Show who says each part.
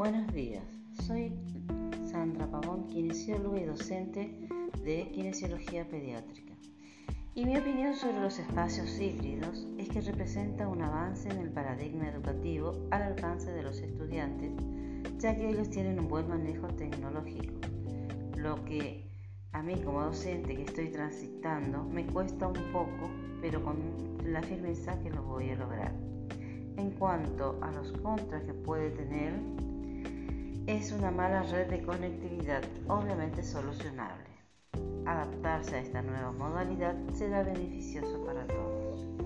Speaker 1: Buenos días, soy Sandra Pavón, kinesióloga y docente de kinesiología pediátrica. Y mi opinión sobre los espacios híbridos es que representa un avance en el paradigma educativo al alcance de los estudiantes, ya que ellos tienen un buen manejo tecnológico, lo que a mí como docente que estoy transitando me cuesta un poco, pero con la firmeza que lo voy a lograr. En cuanto a los contras que puede tener, es una mala red de conectividad, obviamente solucionable. Adaptarse a esta nueva modalidad será beneficioso para todos.